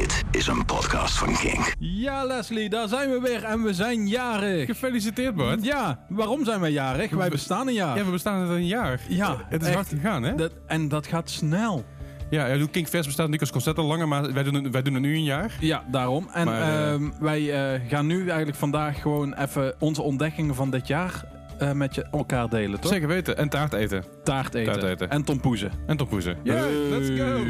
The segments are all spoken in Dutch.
Dit is een podcast van Kink. Ja, Leslie, daar zijn we weer en we zijn jarig. Gefeliciteerd, Bart. Ja, waarom zijn wij jarig? Wij bestaan een jaar. Ja, we bestaan het een jaar. Ja, Het is echt. hard gegaan, hè? Dat, en dat gaat snel. Ja, ja Kinkfest bestaat natuurlijk als concert al langer, maar wij doen, het, wij doen het nu een jaar. Ja, daarom. En Maar, eh, ehm, wij eh, gaan nu eigenlijk vandaag gewoon even onze ontdekkingen van dit jaar eh, met je elkaar delen, toch? Zeker weten. En taart eten. Taart eten. Taart eten. En tompoezen. En tompoezen. Ja, let's go.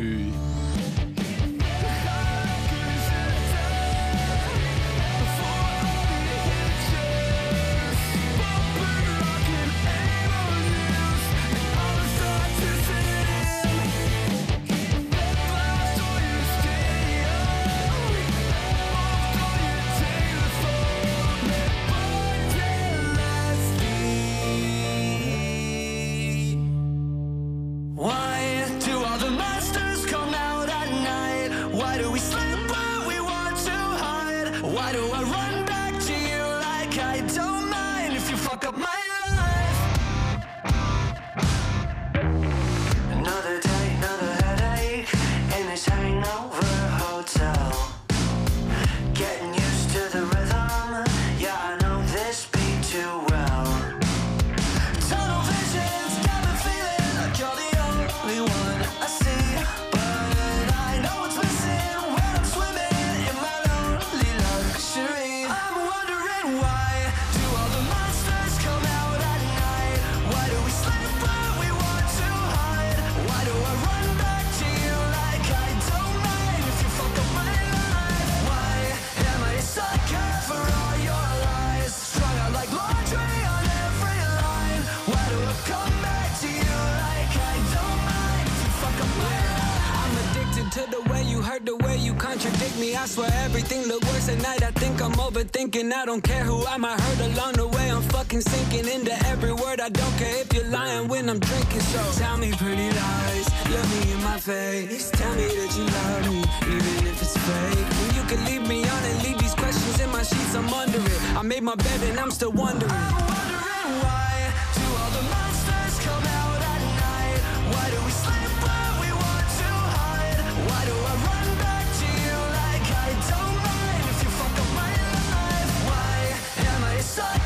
I'm overthinking. I don't care who I might hurt along the way. I'm fucking sinking into every word. I don't care if you're lying when I'm drinking. So tell me pretty lies, look me in my face. Tell me that you love me, even if it's fake. When you can leave me on and leave these questions in my sheets, I'm under it. I made my bed and I'm still wondering. sun.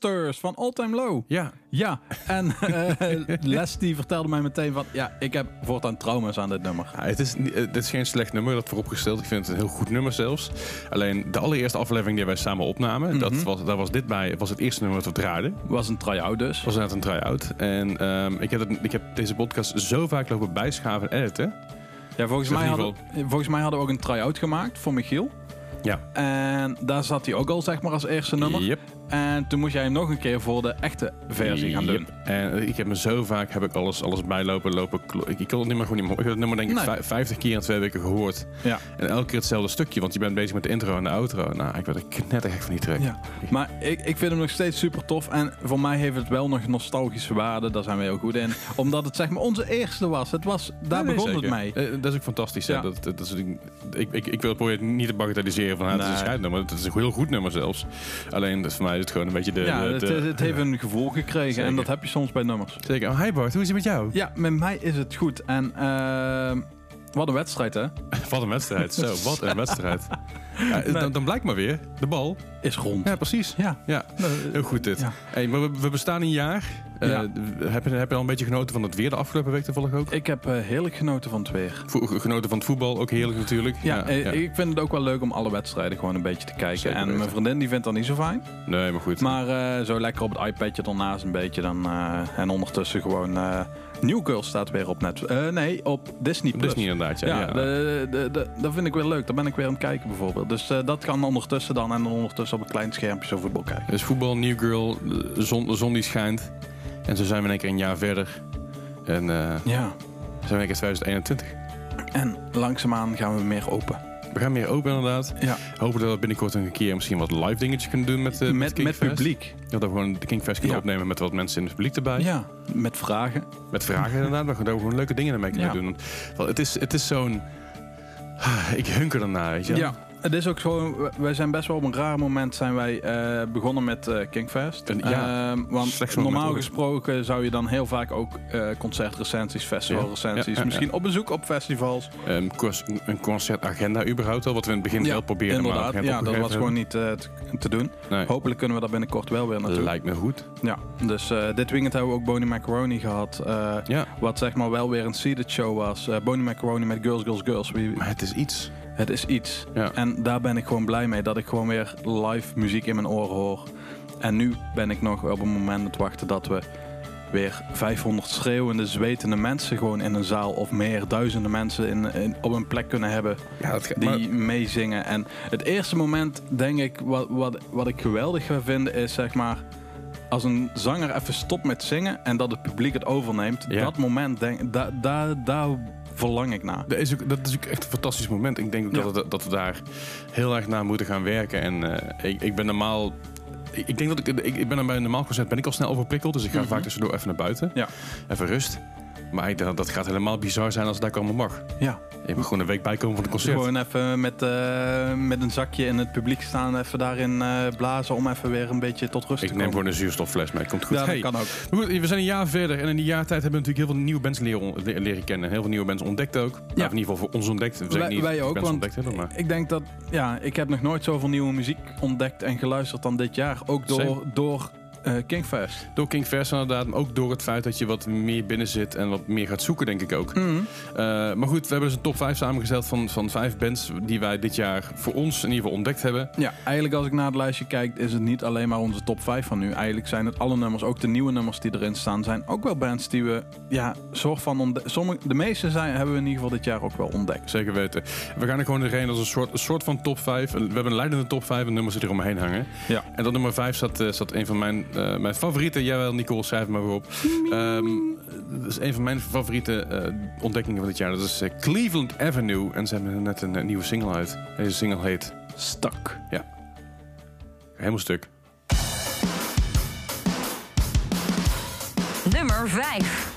Monsters van All Time Low. Ja. Ja, en eh Les die vertelde mij meteen van... Ja, ik heb voortaan trauma's aan dit nummer. Ja, het, is, het is geen slecht nummer, dat vooropgesteld. Ik vind het een heel goed nummer zelfs. Alleen de allereerste aflevering die wij samen opnamen, dat was, daar was dit bij, was het eerste nummer dat we draaiden. Was een try-out dus. was net een try-out. En ehm, ik, heb het, ik heb deze podcast zo vaak lopen bijschaven en editen. Ja, volgens Zeg mij, hadden, volgens mij hadden we ook een try-out gemaakt voor Michiel. Ja. En daar zat hij ook al zeg maar als eerste nummer. Yep. En toen moest jij hem nog een keer voor de echte versie gaan doen. Yep. En ik heb me zo vaak heb ik alles, alles bijlopen, lopen. Ik, ik kon het nummer gewoon niet meer. Ik heb het nummer denk ik Nee. vij- 50 keer in twee weken gehoord. Ja. En elke keer hetzelfde stukje, want je bent bezig met de intro en de outro. Nou, ik werd er knettergek van die track. Ja, maar ik, ik vind hem nog steeds super tof. En voor mij heeft het wel nog nostalgische waarde. Daar zijn we heel goed in. Omdat het zeg maar onze eerste was. Het was daar Nee, begon het mee. Eh, dat is ook fantastisch. Ja. Dat, dat, dat is, ik, ik, ik wil proberen niet te bagatelliseren van het is een scheidnummer. Het is een heel goed nummer zelfs. Alleen voor mij het gewoon een beetje de... Ja, de, het, de- het heeft een gevoel gekregen. Zeker. En dat heb je soms bij nummers. Zeker. Oh, hi Bart, hoe is het met jou? Ja, met mij is het goed. En ehm, Wat een wedstrijd, hè? Wat een wedstrijd. Zo, wat een wedstrijd. Ja, dan, dan blijkt maar weer, de bal. Is rond. Ja, precies. Ja. Ja, heel goed dit. Ja. Hey, maar we, we bestaan een jaar. Eh, Ja. heb, je, heb je al een beetje genoten van het weer de afgelopen week toevallig ook? Ik heb eh, heerlijk genoten van het weer. Vo- genoten van het voetbal, ook heerlijk natuurlijk. Ja, eh, ik vind het ook wel leuk om alle wedstrijden gewoon een beetje te kijken. Zeker en mijn vriendin die vindt dat niet zo fijn. Nee, maar goed. Maar zo lekker op het iPadje ernaast een beetje. Dan, en ondertussen gewoon... New Girl staat weer op net. nee, op Disney+. Plus. Disney inderdaad, ja. Ja, ja. de- de- de- dat vind ik weer leuk. Daar ben ik weer aan het kijken bijvoorbeeld. Dus dat kan ondertussen dan. En dan ondertussen op een klein schermpje zo voetbal kijken. Dus voetbal, New Girl, zon, de zon die schijnt. En zo zijn we in één keer een jaar verder. En eh Ja. zijn we in één keer 2021. En langzaamaan gaan we meer open. We gaan meer open inderdaad. Ja. Hopen dat we binnenkort een keer misschien wat live dingetjes kunnen doen met, eh, met, publiek. Dat we gewoon de Kingfest kunnen Ja. opnemen met wat mensen in het publiek erbij. Ja, met vragen. Met vragen inderdaad. We gaan daar gewoon leuke dingen ermee kunnen Ja. doen. Want het is, het is zo'n... Ah, Ik hunker ernaar, weet je. Ja. Het is ook zo, w- wij zijn best wel op een raar moment zijn wij eh, begonnen met eh, Kingfest. En ja, Ehm, want normaal gesproken zou je dan heel vaak ook eh, concertrecensies, festivalrecensies, Ja, misschien op bezoek op festivals. Een, cons- een concertagenda überhaupt al, wat we in het begin wel probeerden. maar inderdaad. geen Ja, dat was gewoon niet te, doen. Nee. Hopelijk kunnen we dat binnenkort wel weer naartoe. Lijkt me goed. Ja, dus dit weekend hebben we ook Bonnie Macaroni gehad. eh, Ja, wat zeg maar wel weer een seated show was. Bonnie Macaroni met Girls, Girls, Girls. Maar het is iets. Het is iets. Ja. En daar ben ik gewoon blij mee. Dat ik gewoon weer live muziek in mijn oren hoor. En nu ben ik nog op een moment aan het wachten dat we weer 500 schreeuwende, zwetende mensen gewoon in een zaal of meer, duizenden mensen in, in- op een plek kunnen hebben Ja, gaat, die meezingen. En het eerste moment, denk ik, wat, wat, wat ik geweldig ga vinden, is zeg maar. Als een zanger even stopt met zingen en dat het publiek het overneemt, Ja. dat moment, denk, da, da, daar verlang ik naar. Dat is, ook, dat is ook echt een fantastisch moment. Ik denk ook Ja. dat, het- dat we daar heel erg naar moeten gaan werken. En eh, ik, ik ben normaal... Ik, denk dat ik, ik, ben bij een normaal concert ben ik al snel overprikkeld. Dus ik ga Mhm. vaak tussendoor even naar buiten. Ja. Even rust. Maar ik denk dat dat gaat helemaal bizar zijn als het daar komen mag. Ja, Je moet gewoon een week bijkomen van het concert. Gewoon even met, eh, met een zakje in het publiek staan, even daarin eh, blazen om even weer een beetje tot rust ik te neem komen. gewoon een zuurstoffles mee. Komt goed. Ja, Hey, dat kan ook. we zijn een jaar verder. En in die jaartijd hebben we natuurlijk heel veel nieuwe bands leren, le- leren kennen. Heel veel nieuwe bands ontdekt ook. Nou, in ieder geval voor ons ontdekt. We zeggen Wij, niet wij ook, want ontdekt hebben, maar... ik denk dat, ja, ik heb nog nooit zoveel nieuwe muziek ontdekt en geluisterd dan dit jaar. Ook door, Same. door eh, Kingfest. Door Kingfest inderdaad, maar ook door het feit dat je wat meer binnen zit en wat meer gaat zoeken, denk ik ook. Mhm. Eh, maar goed, we hebben dus een top 5 samengesteld van, van vijf bands die wij dit jaar voor ons in ieder geval ontdekt hebben. Ja, eigenlijk als ik naar het lijstje kijk, is het niet alleen maar onze top 5 van nu. Eigenlijk zijn het alle nummers, ook de nieuwe nummers die erin staan, zijn ook wel bands die we, ja, soort van ontde- Sommige, de meeste zijn, hebben we in ieder geval dit jaar ook wel ontdekt. Zeker weten. We gaan er gewoon doorheen als een soort, een soort van top 5. We hebben een leidende top 5 en nummers die eromheen hangen. Ja. En dat nummer 5 zat, eh, zat een van mijn, eh, mijn favorieten. Jawel, Nicole, schrijf maar weer op. Ehm, dat is een van mijn favoriete eh, ontdekkingen van dit jaar. Dat is eh, Cleveland Avenue. En ze hebben net een nieuwe single uit. Deze single heet Stak. Helemaal stuk. Nummer 5.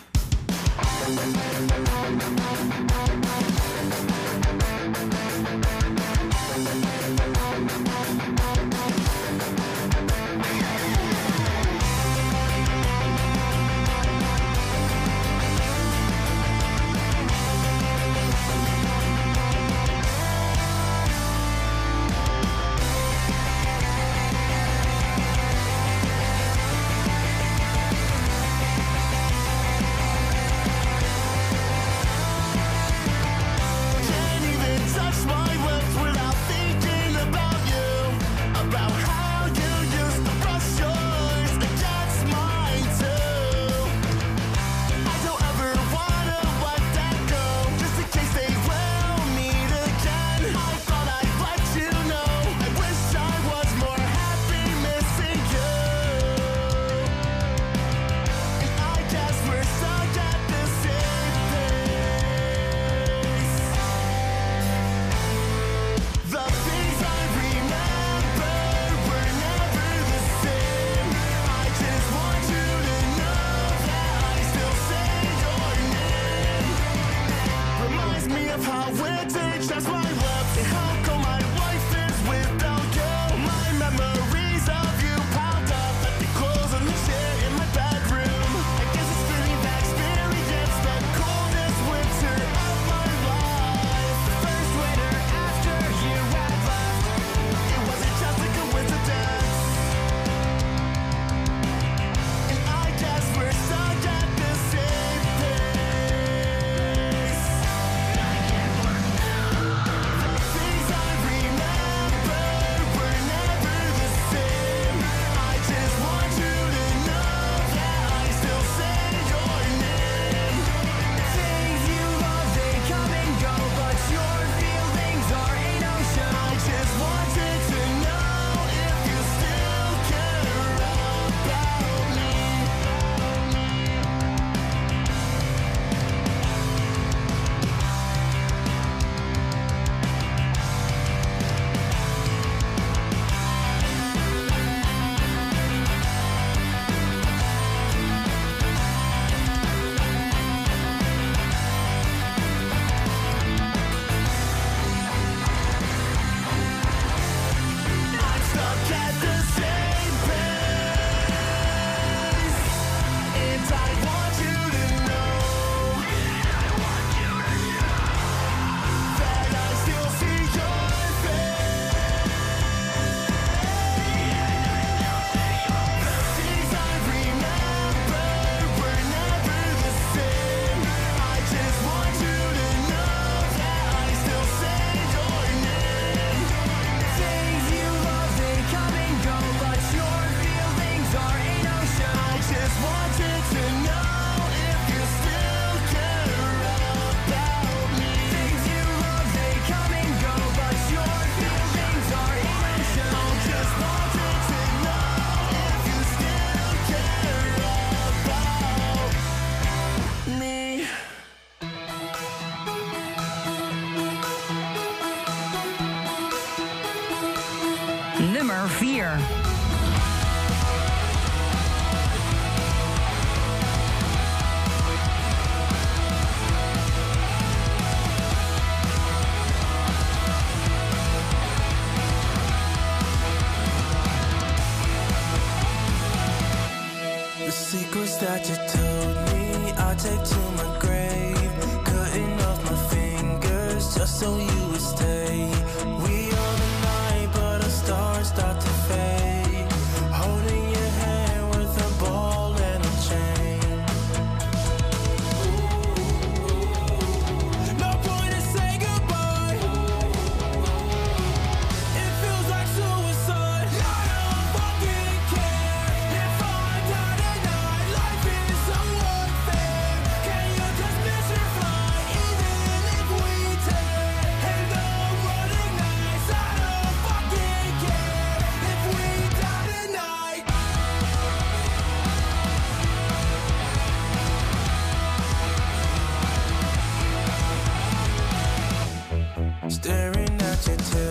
Staring at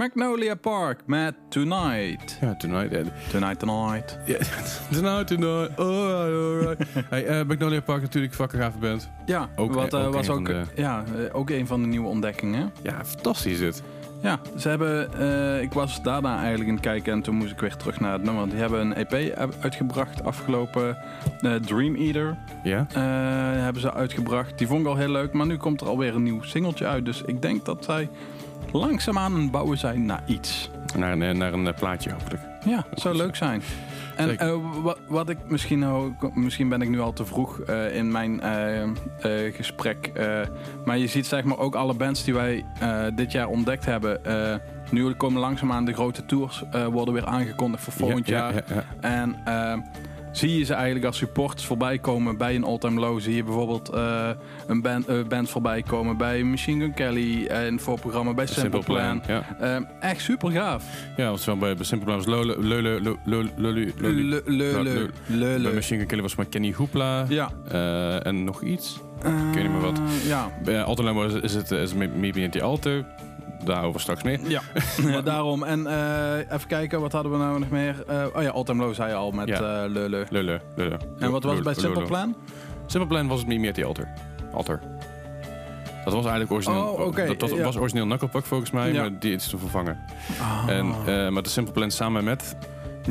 Magnolia Park met Tonight. Ja, Tonight. eh, Tonight, Tonight. Ja, tonight, tonight. Alright, alright. hey, eh, Magnolia Park natuurlijk, fucking gave band. Ja, Ook- wat eh, ook was een ook, de- ja, eh, ook een van de nieuwe ontdekkingen. Ja, fantastisch dit. Ja, ze hebben, eh, ik was daarna eigenlijk in het kijken en toen moest ik weer terug naar het nummer. Die hebben een EP uitgebracht afgelopen eh, Dream Eater. Ja? eh, hebben ze uitgebracht. Die vond ik al heel leuk, maar nu komt er alweer een nieuw singeltje uit. Dus ik denk dat zij langzaamaan bouwen zijn naar iets. Naar een, eh, naar een eh, plaatje hopelijk. Ja, zou leuk zijn. En eh, wat, wat ik misschien ook, misschien ben ik nu al te vroeg in mijn gesprek. maar je ziet zeg maar ook alle bands die wij dit jaar ontdekt hebben. nu komen langzaamaan de grote tours worden weer aangekondigd voor volgend Ja, jaar. ja, ja, ja. En zie je ze eigenlijk als supporters voorbij komen bij een all-time low. Zie je bijvoorbeeld eh, een band, eh, band voorbij komen bij Machine Gun Kelly en voorprogramma bij Simple, Plan. Ja, Eh, echt super gaaf. ja want zo bij bij Simple Plan was Bij. Machine Gun Kelly was maar Kenny Hoopla. Ja. Eh, en nog iets. weet niet meer wat. Eh, Ja, Bij is, het is Maybe in the Alter. Daarover straks meer. ja. Ja, daarom. En eh, even kijken, wat hadden we nou nog meer? Eh, oh ja, All-Time Low zei je al met Ja. eh le, le. Lulu, Lulu. En wat was het bij Simple Plan? Simple Plan was het Maybe at the Alter. Alter. Dat was eigenlijk origineel. Oh, oké, dat dat ja. was origineel Knucklepuck volgens mij, maar die is te vervangen. Ah. En, maar de Simple Plan samen met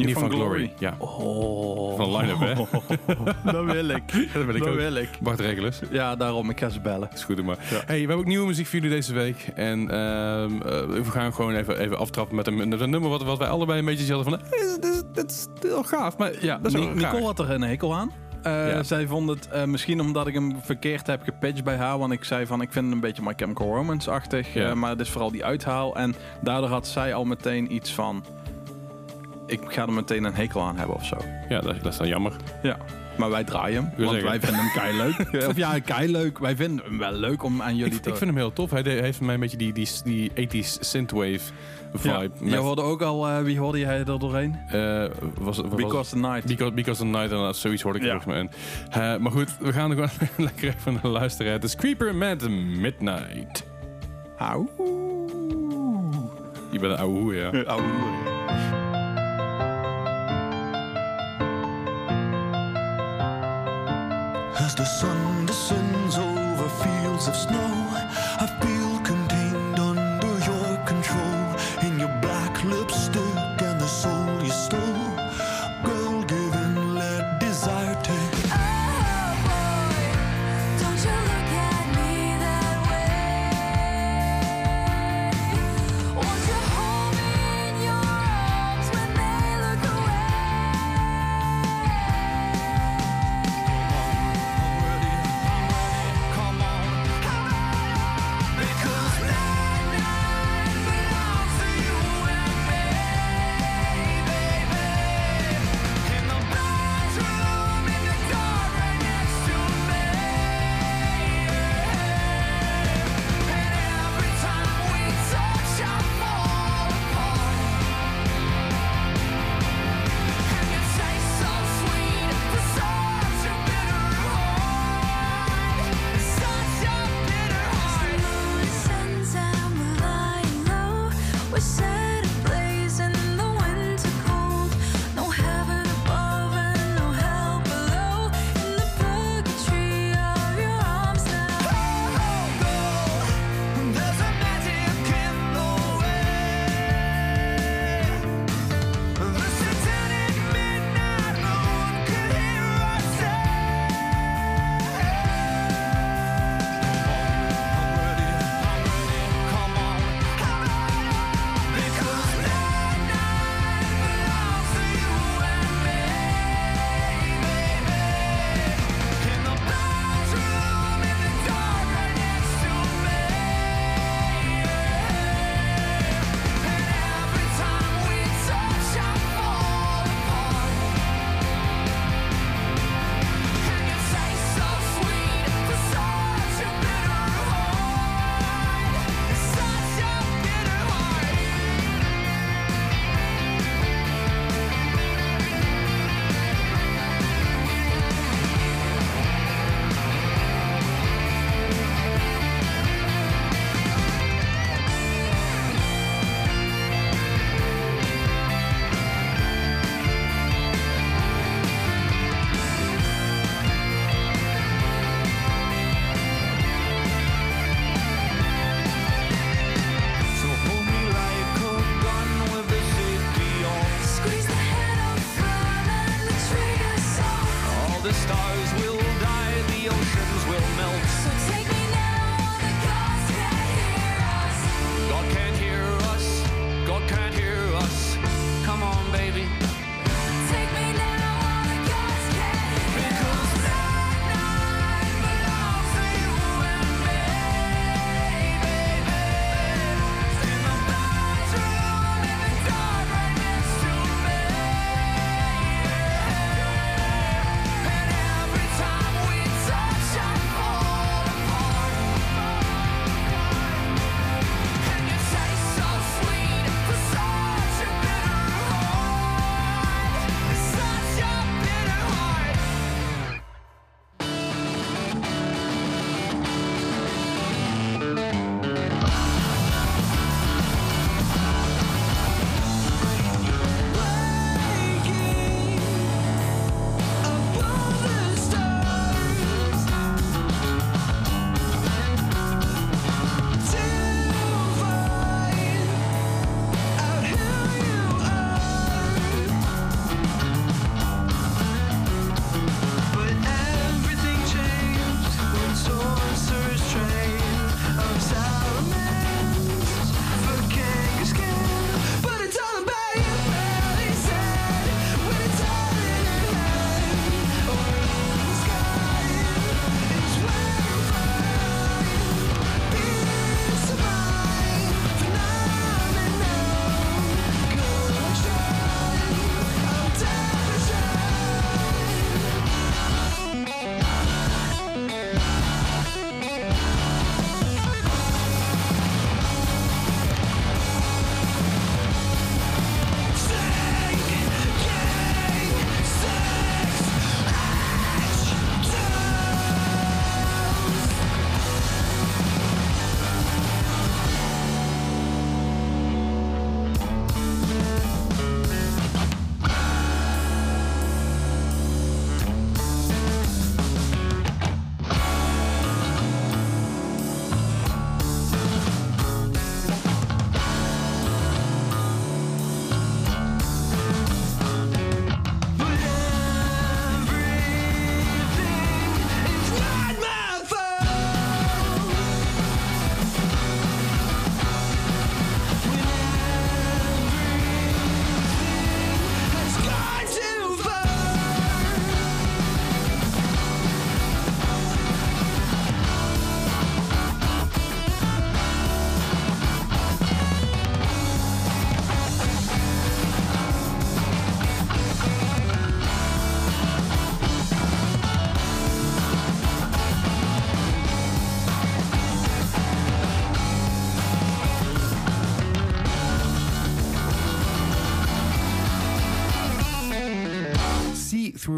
Niet van Glory. Ja. Oh. Van line-up, hè? dat wil ik. dat wil ik dat ook. wil ik. Bart Regulus. Ja, daarom. Ik ga ze bellen. Is goed, maar. Hey, we hebben ook nieuwe muziek voor jullie deze week. En ehm, eh, we gaan gewoon even, even aftrappen met een, met een nummer wat, wat wij allebei een beetje hadden van... Hey, dit, is, dit is heel gaaf, maar ja, dat is Ni- Nicole had er een hekel aan. Eh, Ja. Zij vond het eh, misschien omdat ik hem verkeerd heb gepitcht bij haar. Want ik zei van ik vind het een beetje My Chemical Romance-achtig. Ja. eh, maar het is vooral die uithaal. En daardoor had zij al meteen iets van... Ik ga er meteen een hekel aan hebben of zo. Ja, dat, dat is dan jammer. Ja. Maar wij draaien hem. Want zeggen. wij vinden hem kei leuk. of ja, kei leuk. Wij vinden hem wel leuk om aan jullie Ik, te... ik vind hem heel tof. Hij de- heeft voor mij een beetje die, die, die 80s synthwave vibe. ja. met, Je hoorde ook al... eh, wie hoorde jij er doorheen? eh, was, was, Because the Night. Because, because the Night, en zoiets hoorde ik Ja. volgens mij in. Eh, maar goed, we gaan er gewoon lekker even naar luisteren. Het is Creeper met Midnight. Auw. Je bent een ouwe hoer, ja. As the sun descends over fields of snow, I feel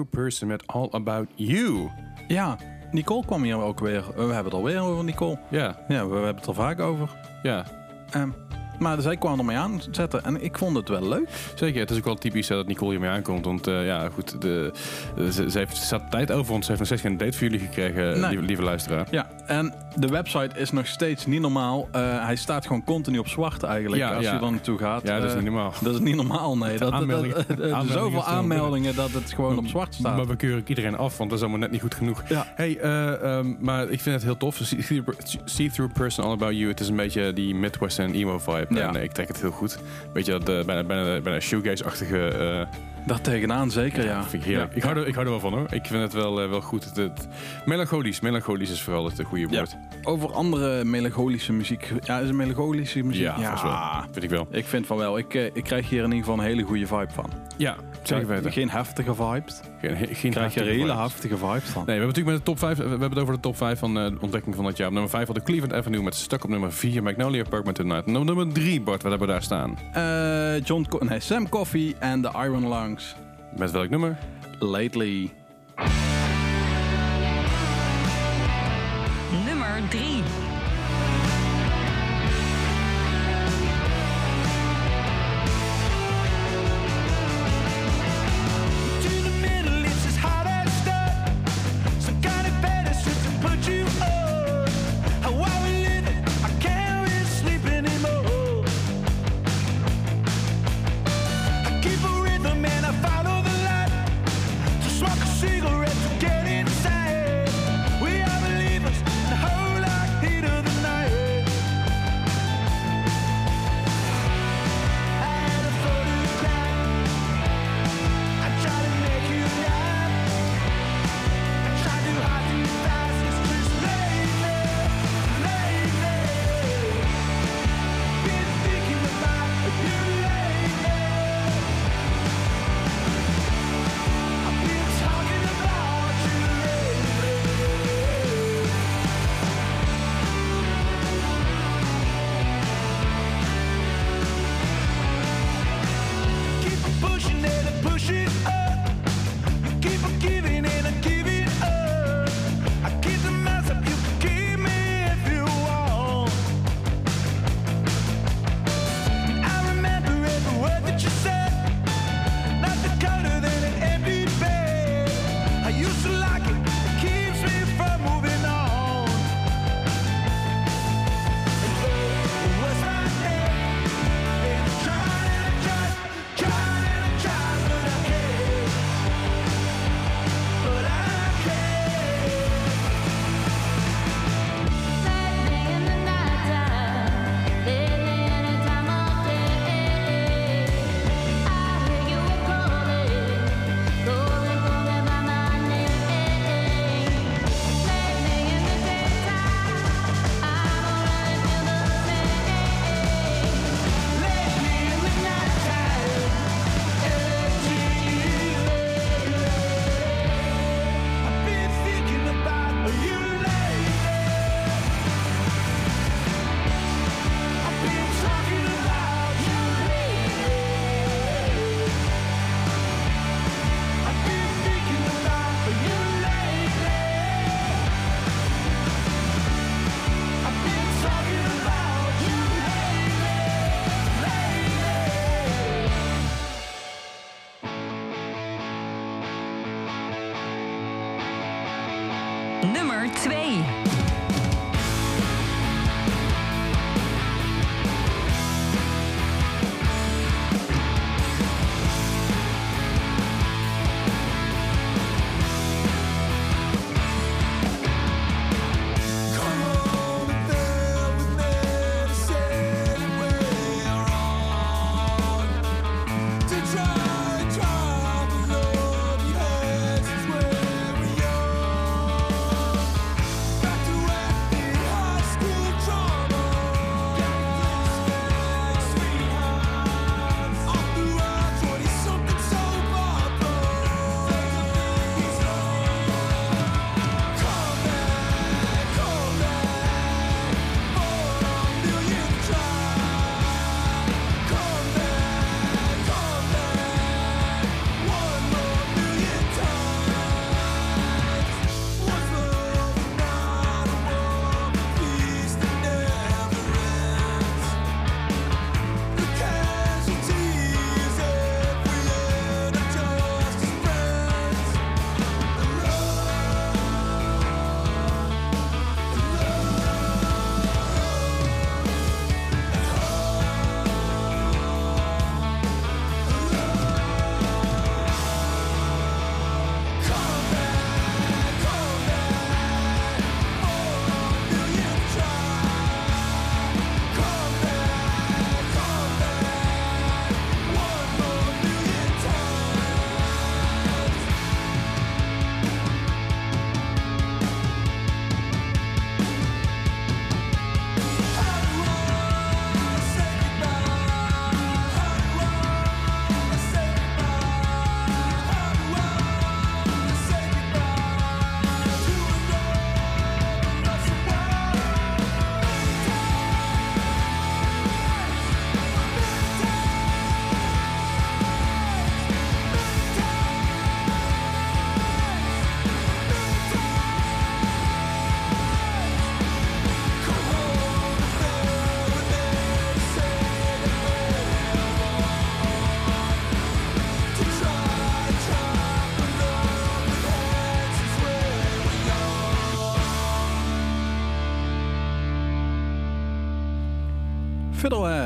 Person met All About You. Ja, Nicole kwam hier ook weer. We hebben het alweer over Nicole. Ja, Ja, we hebben het er vaak over. ja. Ehm, maar zij kwam ermee aanzetten en ik vond het wel leuk. Zeker, het is ook wel typisch eh, dat Nicole hiermee aankomt. Want eh, ja, goed, de, eh, ze, ze heeft, had tijd over ons. Ze heeft nog steeds geen date voor jullie gekregen, Nee. lieve, lieve luisteraar. Ja, en de website is nog steeds niet normaal. Hij staat gewoon continu op zwart eigenlijk Ja, als ja. je er naartoe gaat. Ja, dat is niet normaal. Dat is niet normaal, nee. Dat, dat, aanmeldingen- dat- er aanmeldingen zoveel aanmeldingen dat het gewoon op zwart staat. Maar we keuren iedereen af, want dat is allemaal net niet goed genoeg. Ja. Hey, eh, ehm, maar ik vind het heel tof. See- See-Through Person All About You. Het is een beetje die Midwestern emo vibe. Ja. En eh, ik trek het heel goed. Beetje dat eh, bijna, bijna, bijna shoegaze-achtige... Daar tegenaan zeker, ja. vind ik heerlijk. Ja. Ik, hou er, ik hou er wel van hoor. Ik vind het wel, eh, wel goed. Het, het- melancholisch. Melancholisch is vooral het eh, goede Ja. woord. Over andere melancholische muziek. Ja, is het melancholische muziek? Ja, vast wel. Vind ik wel. Ik vind van wel. Ik, eh, ik krijg hier in ieder geval een hele goede vibe van. Ja, zeker weten. Geen heftige vibes. Geen, geen krijg je er heftige hele vibes. heftige vibes van. Nee, we hebben natuurlijk met de top 5. We hebben het over de top 5 van eh, de ontdekking van dat jaar. Op nummer 5 had de Cleveland Avenue met Stuck op nummer 4. Magnolia Park met Tonight. En op nummer 3, Bart, wat hebben we daar staan? Eh, John Co- nee, Sam Coffee en de Iron Met welk nummer? Lately.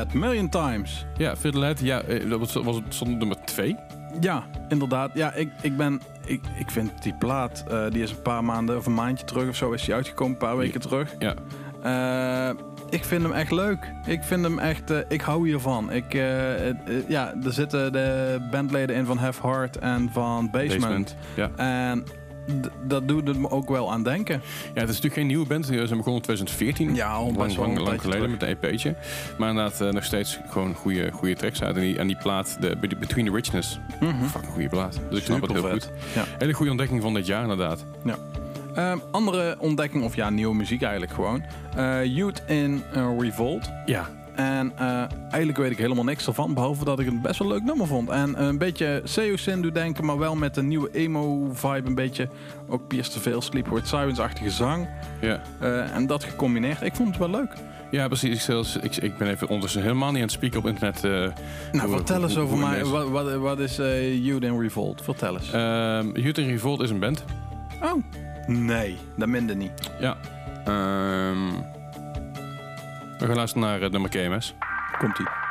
Fiddlehead, Million Times. Ja, Fiddlehead, ja, eh, dat was, was het stond nummer 2. Ja, inderdaad. Ja, ik, ik ben... Ik, ik vind die plaat, eh, die is een paar maanden of een maandje terug of zo is die uitgekomen, een paar weken terug. Ja. Eh, ik vind hem echt leuk. Ik vind hem echt... ik hou hiervan. Ik, ja, er zitten de bandleden in van Have Heart en van Basement. Basement. Ja. En dat doet het me ook wel aan denken. ja, het is natuurlijk geen nieuwe band. Ze zijn begonnen in 2014. Ja, al lang, best wel lang, geleden terug. met een EP'tje. Maar inderdaad eh, nog steeds gewoon goede, goede tracks uit. En die, en die plaat, de, Between the Richness, fucking goede plaat. Dus ik snap het heel goed. Ja. Hele goede ontdekking van dit jaar inderdaad. Ja. Ehm, andere ontdekking, of ja, nieuwe muziek eigenlijk gewoon. Eh, Youth in eh, Revolt. Ja, En eh, eigenlijk weet ik helemaal niks ervan, behalve dat ik het best wel leuk nummer vond. En een beetje Seosin doet denken, maar wel met een nieuwe emo-vibe. Een beetje ook Pierce te veel, Sleepward Sirens-achtige zang. ja. Eh, en dat gecombineerd. Ik vond het wel leuk. Ja, precies. Ik, zelfs, ik, ik ben even ondertussen helemaal niet aan het spieken op internet. eh, Nou, hoe- vertel eens hoe- over mij. Wat, wat, wat is eh Youth in Revolt? Vertel eens. Ehm, Youth in Revolt is een band. oh, nee, dat minder niet. Ja. Ehm, we gaan luisteren naar het nummer KMS. Komt-ie.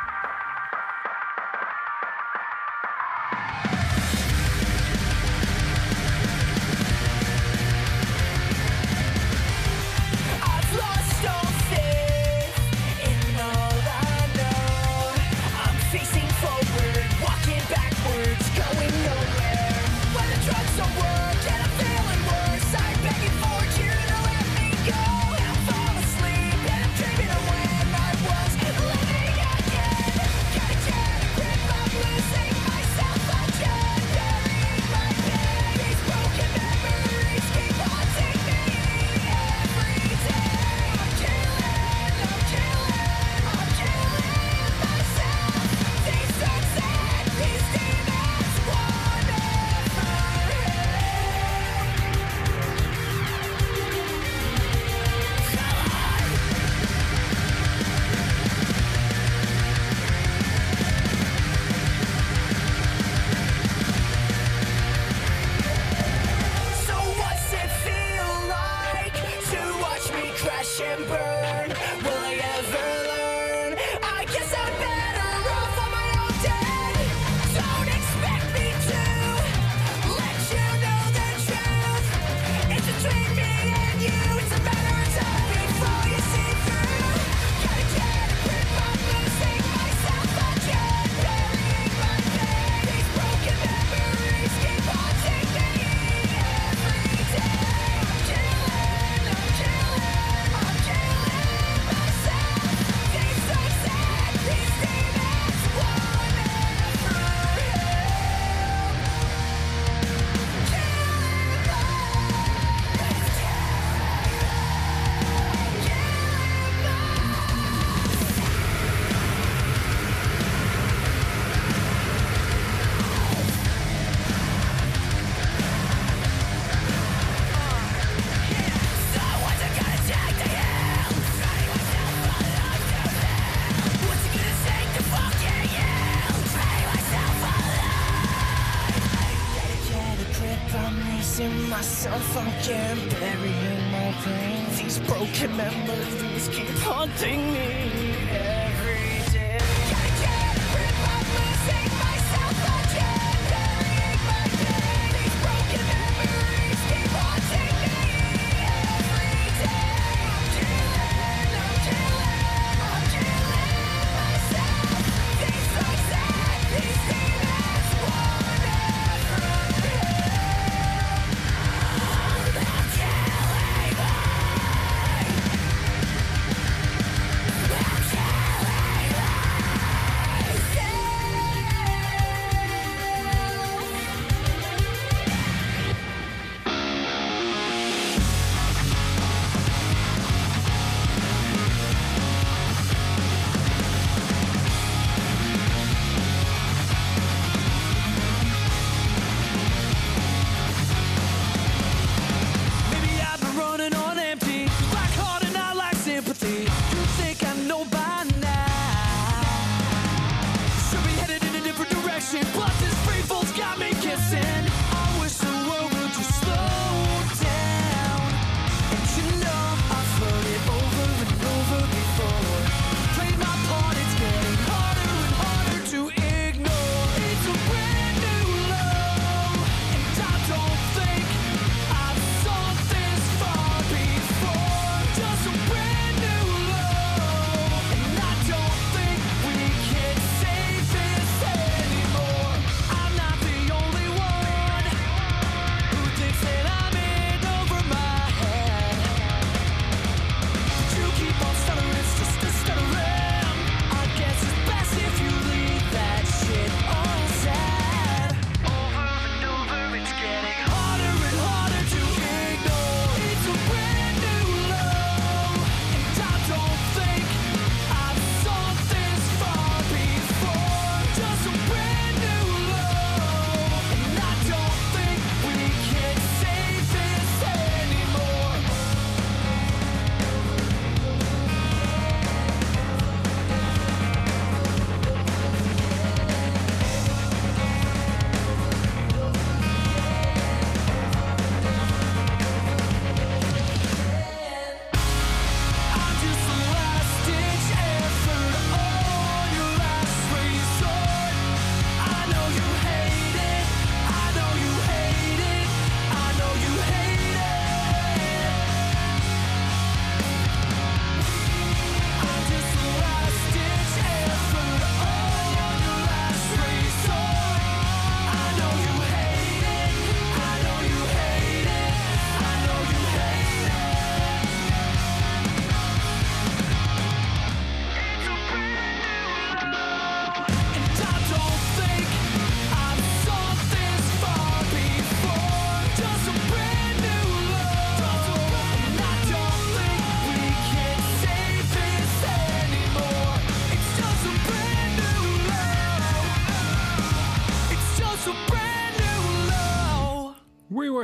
jam.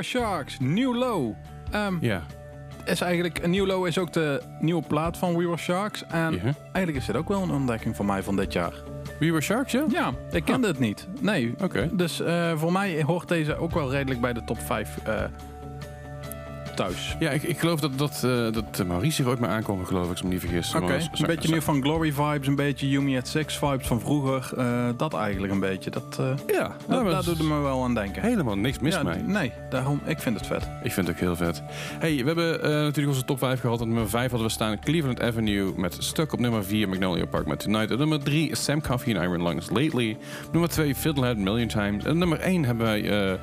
Sharks, New Low. Ehm, Ja. is eigenlijk, een New Low is ook de nieuwe plaat van We Were Sharks. En Ja. eigenlijk is dit ook wel een ontdekking voor mij van dit jaar. We Were Sharks, ja? Ja, ik kende het niet. Nee. Oké. Dus eh, voor mij hoort deze ook wel redelijk bij de top 5 eh, thuis. Ja, ik, ik geloof dat, dat, eh, dat Maurice hier ooit mee aankomen, geloof ik, als ik me niet vergis. Oké, Maar- een beetje nu van Glory vibes, een beetje Yumi at Six vibes van vroeger. Eh, dat eigenlijk een beetje. Dat, eh, Ja, dat- nou, daar doet het me wel aan denken. helemaal niks mis ja, mee. Nee, daarom, ik vind het vet. Ik vind het ook heel vet. Hey, we hebben eh, natuurlijk onze top 5 gehad. Op nummer 5 hadden we staan Cleveland Avenue met Stuck. Op nummer 4 Magnolia Park met Tonight. Op nummer 3 is Sam Coffee en Iron Lungs Lately. Nummer 2 Fiddlehead Million Times. En nummer 1 hebben wij...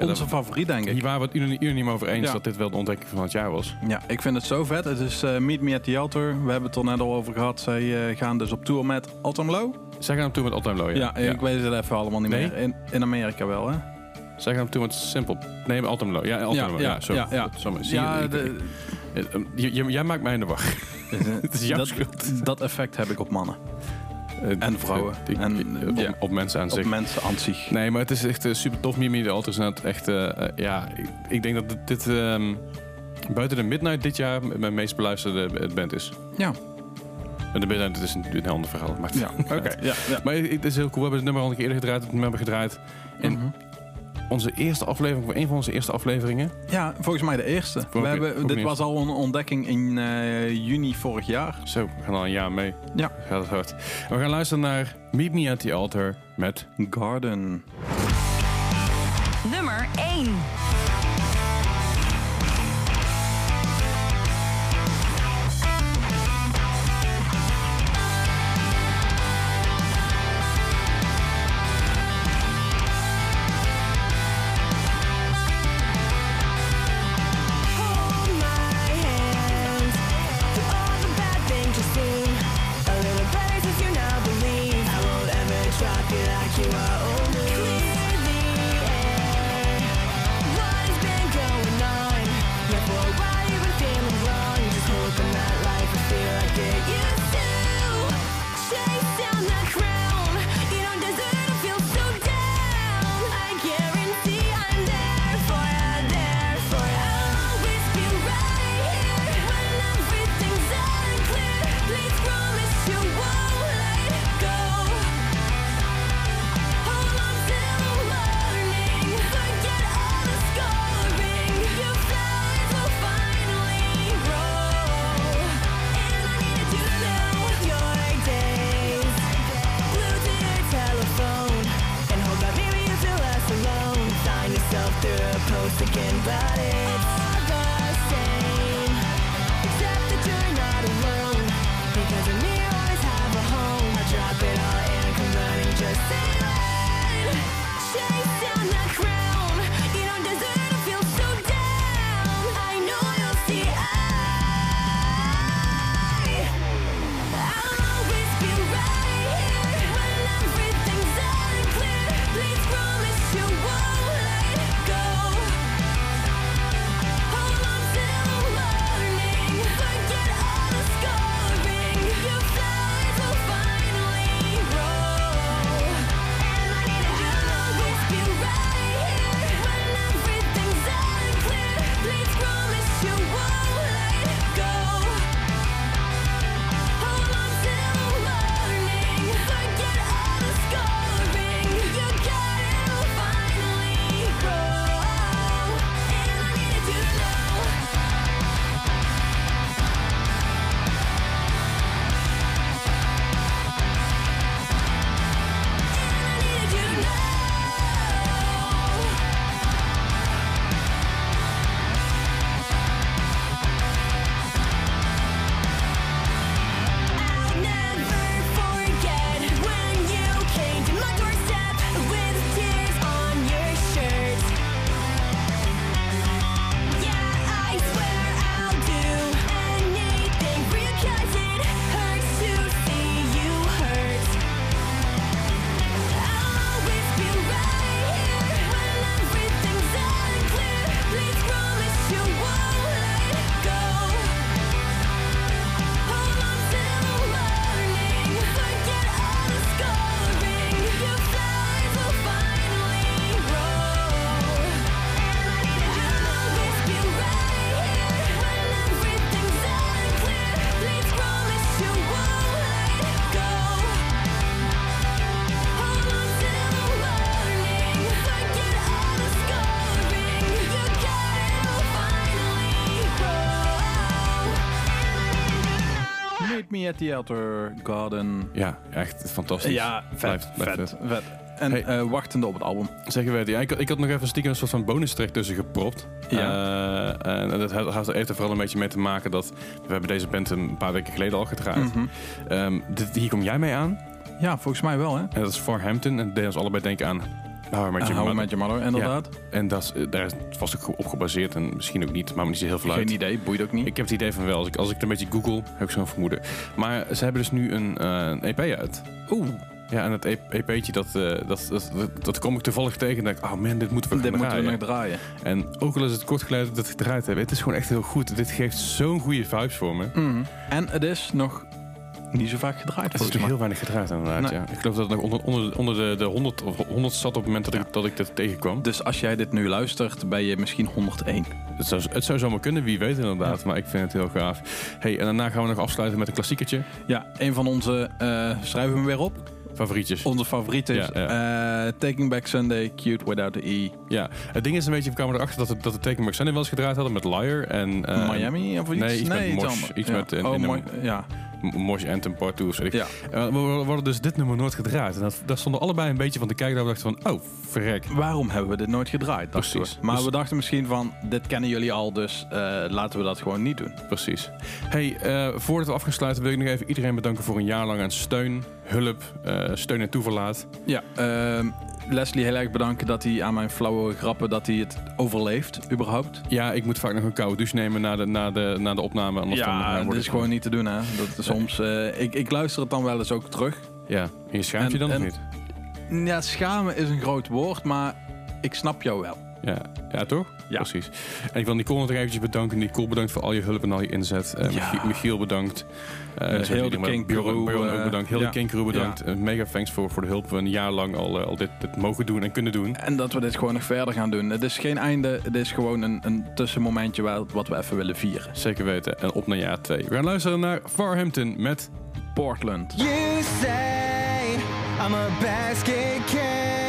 ja, Onze favoriet, denk ik. hier waren we het unaniem over eens Ja. dat dit wel de ontdekking van het jaar was. Ja, ik vind het zo vet. Het is eh, Meet Me at the Altar. We hebben het er net al over gehad. Zij eh, gaan dus op tour met Autumn Low. Zij gaan op tour met All Time Low, Ja, ja. ik weet het even allemaal niet Nee? meer. In, in Amerika wel, hè? Zij gaan op tour met Simple. Nee, Time Low. Ja, All Time Low. Ja, zo. ja, ja. Zo, Ja, de- jij maakt mij in de wacht. Het is jouw dat, schuld. dat effect heb ik op mannen. Eh, En vrouwen. ik- En, ik- op, ja. op mensen aan Op zich. mensen aan zich. Nee, maar het is echt eh, super tof. Mimi de Alter is net echt... eh, eh, ja, ik, ik denk dat dit, dit, ehm, buiten de Midnight dit jaar mijn meest beluisterde eh, band is. Ja. En de Midnight is een, een ander verhaal. Maar, Ja, oké. Ja, ja. maar het is heel cool. We hebben het nummer al een keer eerder gedraaid. Het nummer gedraaid. En Mhm. Onze eerste aflevering, voor een van onze eerste afleveringen... Ja, volgens mij de eerste. We hebben, dit was al een ontdekking in eh, juni vorig jaar. Zo, we gaan al een jaar mee. Ja. Gaat het hard. En we gaan luisteren naar Meet Me at the Altar met... Garden. Nummer 1. Me at the Outer Garden. Ja, echt fantastisch. Ja, vet, Blijft- blijft vet, vet. En Hey. eh, wachtende op het album. Zeker weten. Ja, ik, ik had nog even stiekem een soort van bonus track tussen gepropt. Ja. Eh, en dat heeft er vooral een beetje mee te maken dat we hebben deze band een paar weken geleden al gedraaid. Mhm. Ehm, dit, hier kom jij mee aan. Ja, volgens mij wel, hè? En dat is Far Hampton. En dat deed ons allebei denken aan How Met Hou Mother. met je mother, inderdaad. En dat is, eh, daar was ik op gebaseerd. En misschien ook niet, maar niet zo heel veel uit. Geen idee, boeit ook niet. Ik heb het idee van wel. Als ik, als ik het een beetje google, heb ik zo'n vermoeden. Maar ze hebben dus nu een, eh, een EP uit. Oeh, Ja, en dat E- EP'tje, dat, eh, dat, dat, dat, dat kom ik toevallig tegen. En denk ik, oh man, dit moeten we dit moeten we draaien. nog draaien. En ook al is het kort geleden dat we het gedraaid hebben, het is gewoon echt heel goed. Dit geeft zo'n goede vibes voor me. Mhm. En het is nog niet zo vaak gedraaid, Het is mij. heel weinig gedraaid inderdaad, Nee. ja. Ik geloof dat het nog onder, onder, onder de, de 100, of 100 zat op het moment dat, ik, dat ik dit tegenkwam. Dus als jij dit nu luistert, ben je misschien 101. Het zou, het zou zomaar kunnen, wie weet inderdaad. Maar ik vind het heel gaaf. Hey, en daarna gaan we nog afsluiten met een klassiekertje. Ja, een van onze, eh schrijven we hem weer op. Favorietjes. Onze favorieten Ja, eh, Taking Back Sunday, Cute Without the E. Ja, het ding is een beetje, we kwamen erachter dat, het, dat de Taken Back Sunday wel eens gedraaid hadden met Liar en... eh, Miami of iets? nee, iets met Mosh. Iets Ja. met, eh, oh, in de- mooi. Ja. Mosh Anthem Part 2 of zo. ja. We, we hadden dus dit nummer nooit gedraaid. En dat, daar stonden allebei een beetje van te kijken. Dat we dachten van, oh, verrek. Waarom hebben we dit nooit gedraaid? Precies. we. Maar Dus- we dachten misschien van, dit kennen jullie al, dus eh, laten we dat gewoon niet doen. Precies. Hey, eh, voordat we af gaan sluiten wil ik nog even iedereen bedanken voor een jaar lang aan steun, hulp, eh, steun en toeverlaat. Ja, ehm, Leslie heel erg bedanken dat hij aan mijn flauwe grappen, dat hij het overleeft, überhaupt. Ja, ik moet vaak nog een koude douche nemen na de, na de, na de opname. Anders eh, ja, wordt dat is gewoon niet te doen, hè. Dat is soms, eh, ik, ik luister het dan wel eens ook terug. Ja, en je schaamt je dan en- of niet? Ja, schamen is een groot woord, maar ik snap jou wel. Ja, ja toch? Ja. Precies. En ik wil Nicole nog eventjes bedanken. Nicole, bedankt voor al je hulp en al je inzet. Eh, Ja. Michiel, Michiel, bedankt. Eh, heel de eh, bedankt. Heel ja. de King crew bedankt. Eh, mega thanks voor, voor de hulp. We een jaar lang al, eh, al dit, dit mogen doen en kunnen doen. En dat we dit gewoon nog verder gaan doen. Het is geen einde, het is gewoon een, een tussenmomentje waar, wat we even willen vieren. Zeker weten. En op naar jaar 2. We gaan luisteren naar Farhampton met Portland. You say I'm a basket case.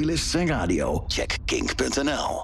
Podcast van Kink. Voor meer podcasts, playlists en radio, check kink.nl.